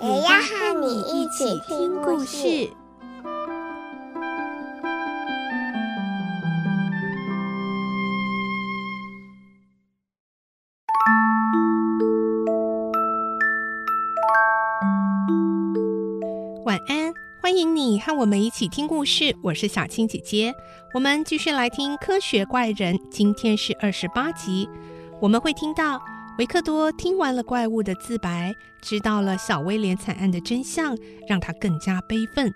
也要和你一起听故事。晚安，欢迎你和我们一起听故事。我是小青姐姐，我们继续来听《科学怪人》，今天是二十八集。我们会听到维克多听完了怪物的自白，知道了小威廉惨案的真相，让他更加悲愤。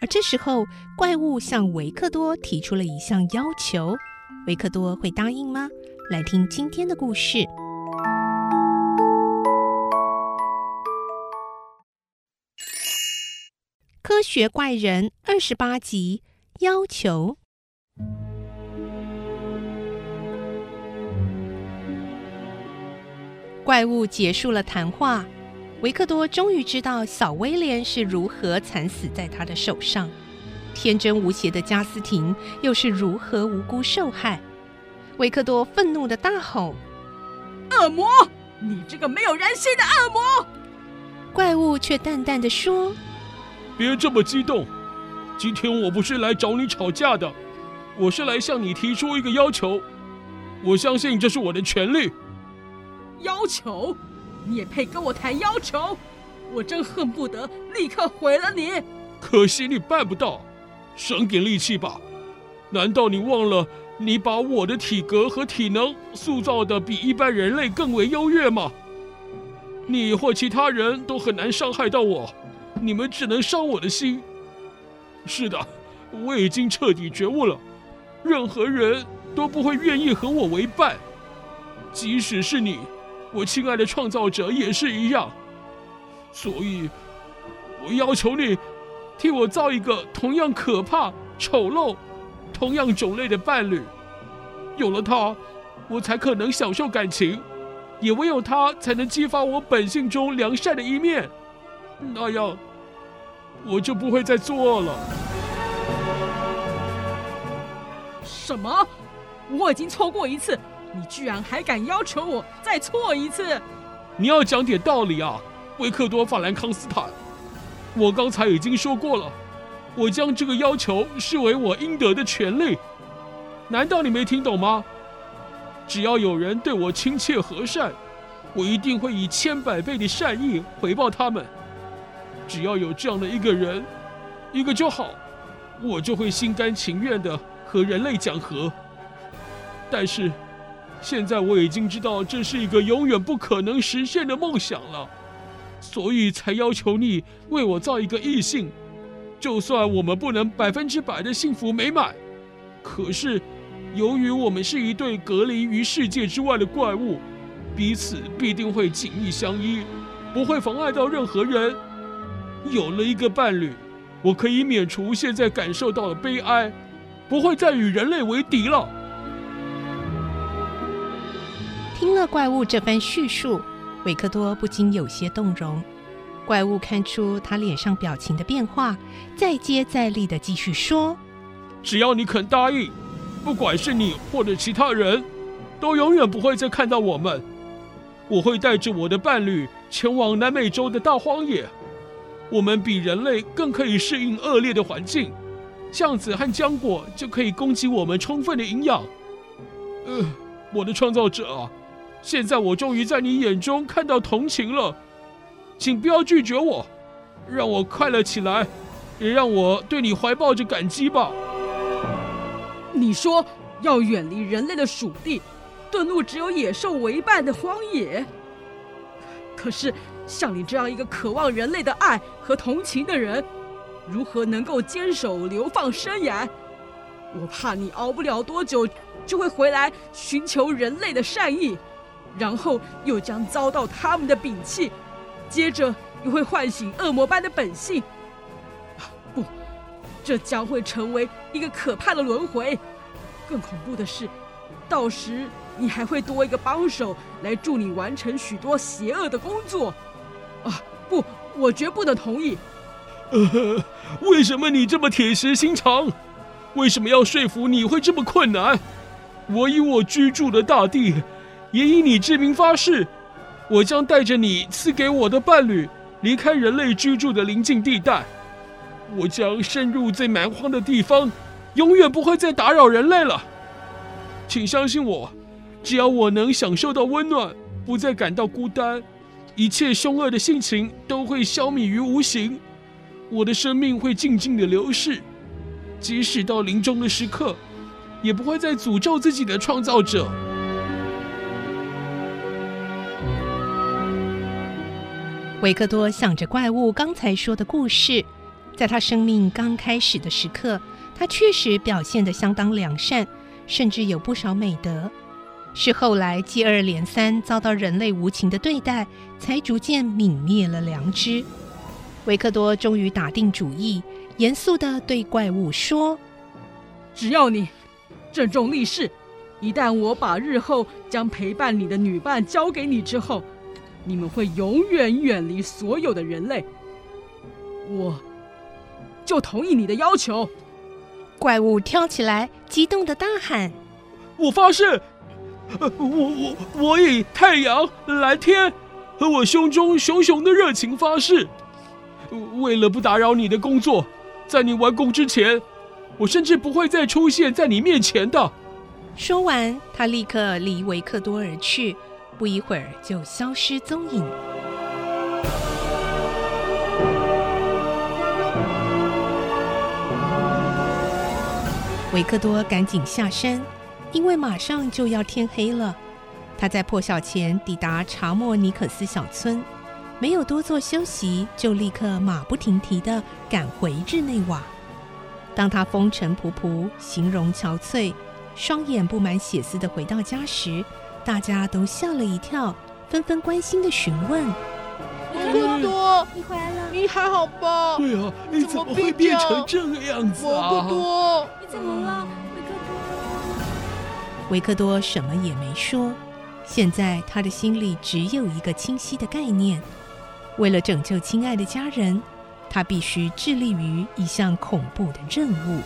而这时候，怪物向维克多提出了一项要求，维克多会答应吗？来听今天的故事。科学怪人二十八集要求。怪物结束了谈话，维克多终于知道小威廉是如何惨死在他的手上，天真无邪的加斯廷又是如何无辜受害。维克多愤怒地大吼：“恶魔！你这个没有人性的恶魔！”怪物却淡淡地说。别这么激动，今天我不是来找你吵架的，我是来向你提出一个要求。我相信这是我的权利。要求？你也配跟我谈要求？我真恨不得立刻毁了你。可惜你办不到，省点力气吧。难道你忘了你把我的体格和体能塑造得比一般人类更为优越吗？你或其他人都很难伤害到我。你们只能伤我的心。是的，我已经彻底觉悟了，任何人都不会愿意和我为伴，即使是你，我亲爱的创造者也是一样。所以，我要求你替我造一个同样可怕、丑陋、同样种类的伴侣。有了他，我才可能享受感情，也唯有他才能激发我本性中良善的一面。那样，我就不会再作恶了。什么？我已经错过一次，你居然还敢要求我再错一次？你要讲点道理啊，维克多·法兰康斯坦！我刚才已经说过了，我将这个要求视为我应得的权利。难道你没听懂吗？只要有人对我亲切和善，我一定会以千百倍的善意回报他们。只要有这样的一个人，一个就好，我就会心甘情愿地和人类讲和。但是，现在我已经知道这是一个永远不可能实现的梦想了，所以才要求你为我造一个异性。就算我们不能百分之百的幸福美满，可是，由于我们是一对隔离于世界之外的怪物，彼此必定会紧密相依，不会妨碍到任何人。有了一个伴侣，我可以免除现在感受到的悲哀，不会再与人类为敌了。听了怪物这番叙述，维克多不禁有些动容。怪物看出他脸上表情的变化，再接再厉地继续说：“只要你肯答应，不管是你或者其他人，都永远不会再看到我们。我会带着我的伴侣前往南美洲的大荒野。”我们比人类更可以适应恶劣的环境，橡子和浆果就可以供给我们充分的营养。呃，我的创造者啊，现在我终于在你眼中看到同情了，请不要拒绝我，让我快乐起来，也让我对你怀抱着感激吧。你说要远离人类的属地，遁入只有野兽为伴的荒野，可是。像你这样一个渴望人类的爱和同情的人，如何能够坚守流放生涯？我怕你熬不了多久就会回来寻求人类的善意，然后又将遭到他们的摒弃，接着又会唤醒恶魔般的本性。啊，不，这将会成为一个可怕的轮回。更恐怖的是，到时你还会多一个帮手来助你完成许多邪恶的工作。啊，不，我绝不能同意。呃，为什么你这么铁石心肠？为什么要说服你会这么困难？我以我居住的大地，也以你之名发誓，我将带着你赐给我的伴侣，离开人类居住的临近地带。我将深入最蛮荒的地方，永远不会再打扰人类了。请相信我，只要我能享受到温暖，不再感到孤单，一切凶恶的性情都会消弭于无形。我的生命会静静的流逝，即使到临终的时刻。也不会再诅咒自己的创造者。维克多想着怪物刚才说的故事，在他生命刚开始的时刻，他确实表现得相当良善，甚至有不少美德。是后来接二连三遭到人类无情的对待，才逐渐泯灭了良知。维克多终于打定主意，严肃地对怪物说：“只要你。”郑重立誓，一旦我把日后将陪伴你的女伴交给你之后，你们会永远远离所有的人类。我就同意你的要求。怪物跳起来，激动的大喊：“我发誓，我我我以太阳、蓝天和我胸中熊熊的热情发誓，为了不打扰你的工作，在你完工之前。”我甚至不会再出现在你面前的。说完，他立刻离维克多而去，不一会儿就消失踪影。维克多赶紧下山，因为马上就要天黑了。他在破晓前抵达查莫尼克斯小村，没有多做休息，就立刻马不停蹄地赶回日内瓦。当他风尘仆仆、形容憔悴、双眼布满血丝的回到家时，大家都吓了一跳，纷纷关心的询问：“维克多，你回来了？你还好吧？对啊，你怎么会变成这个样子啊？维克多，你怎么了？维克多什么也没说。现在他的心里只有一个清晰的概念：为了拯救亲爱的家人。他必须致力于一项恐怖的任务。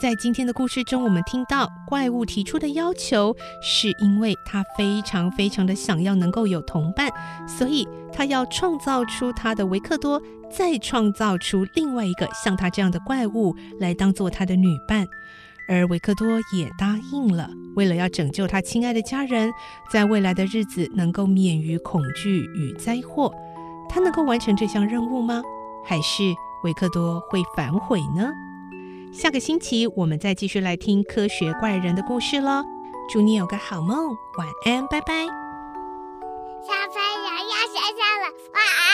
在今天的故事中，我们听到怪物提出的要求，是因为他非常非常的想要能够有同伴，所以他要创造出他的维克多，再创造出另外一个像他这样的怪物来当做他的女伴。而维克多也答应了，为了要拯救他亲爱的家人，在未来的日子能够免于恐惧与灾祸。他能够完成这项任务吗？还是维克多会反悔呢？下个星期我们再继续来听科学怪人的故事喽！祝你有个好梦，晚安，拜拜。小朋友要睡觉了，晚安。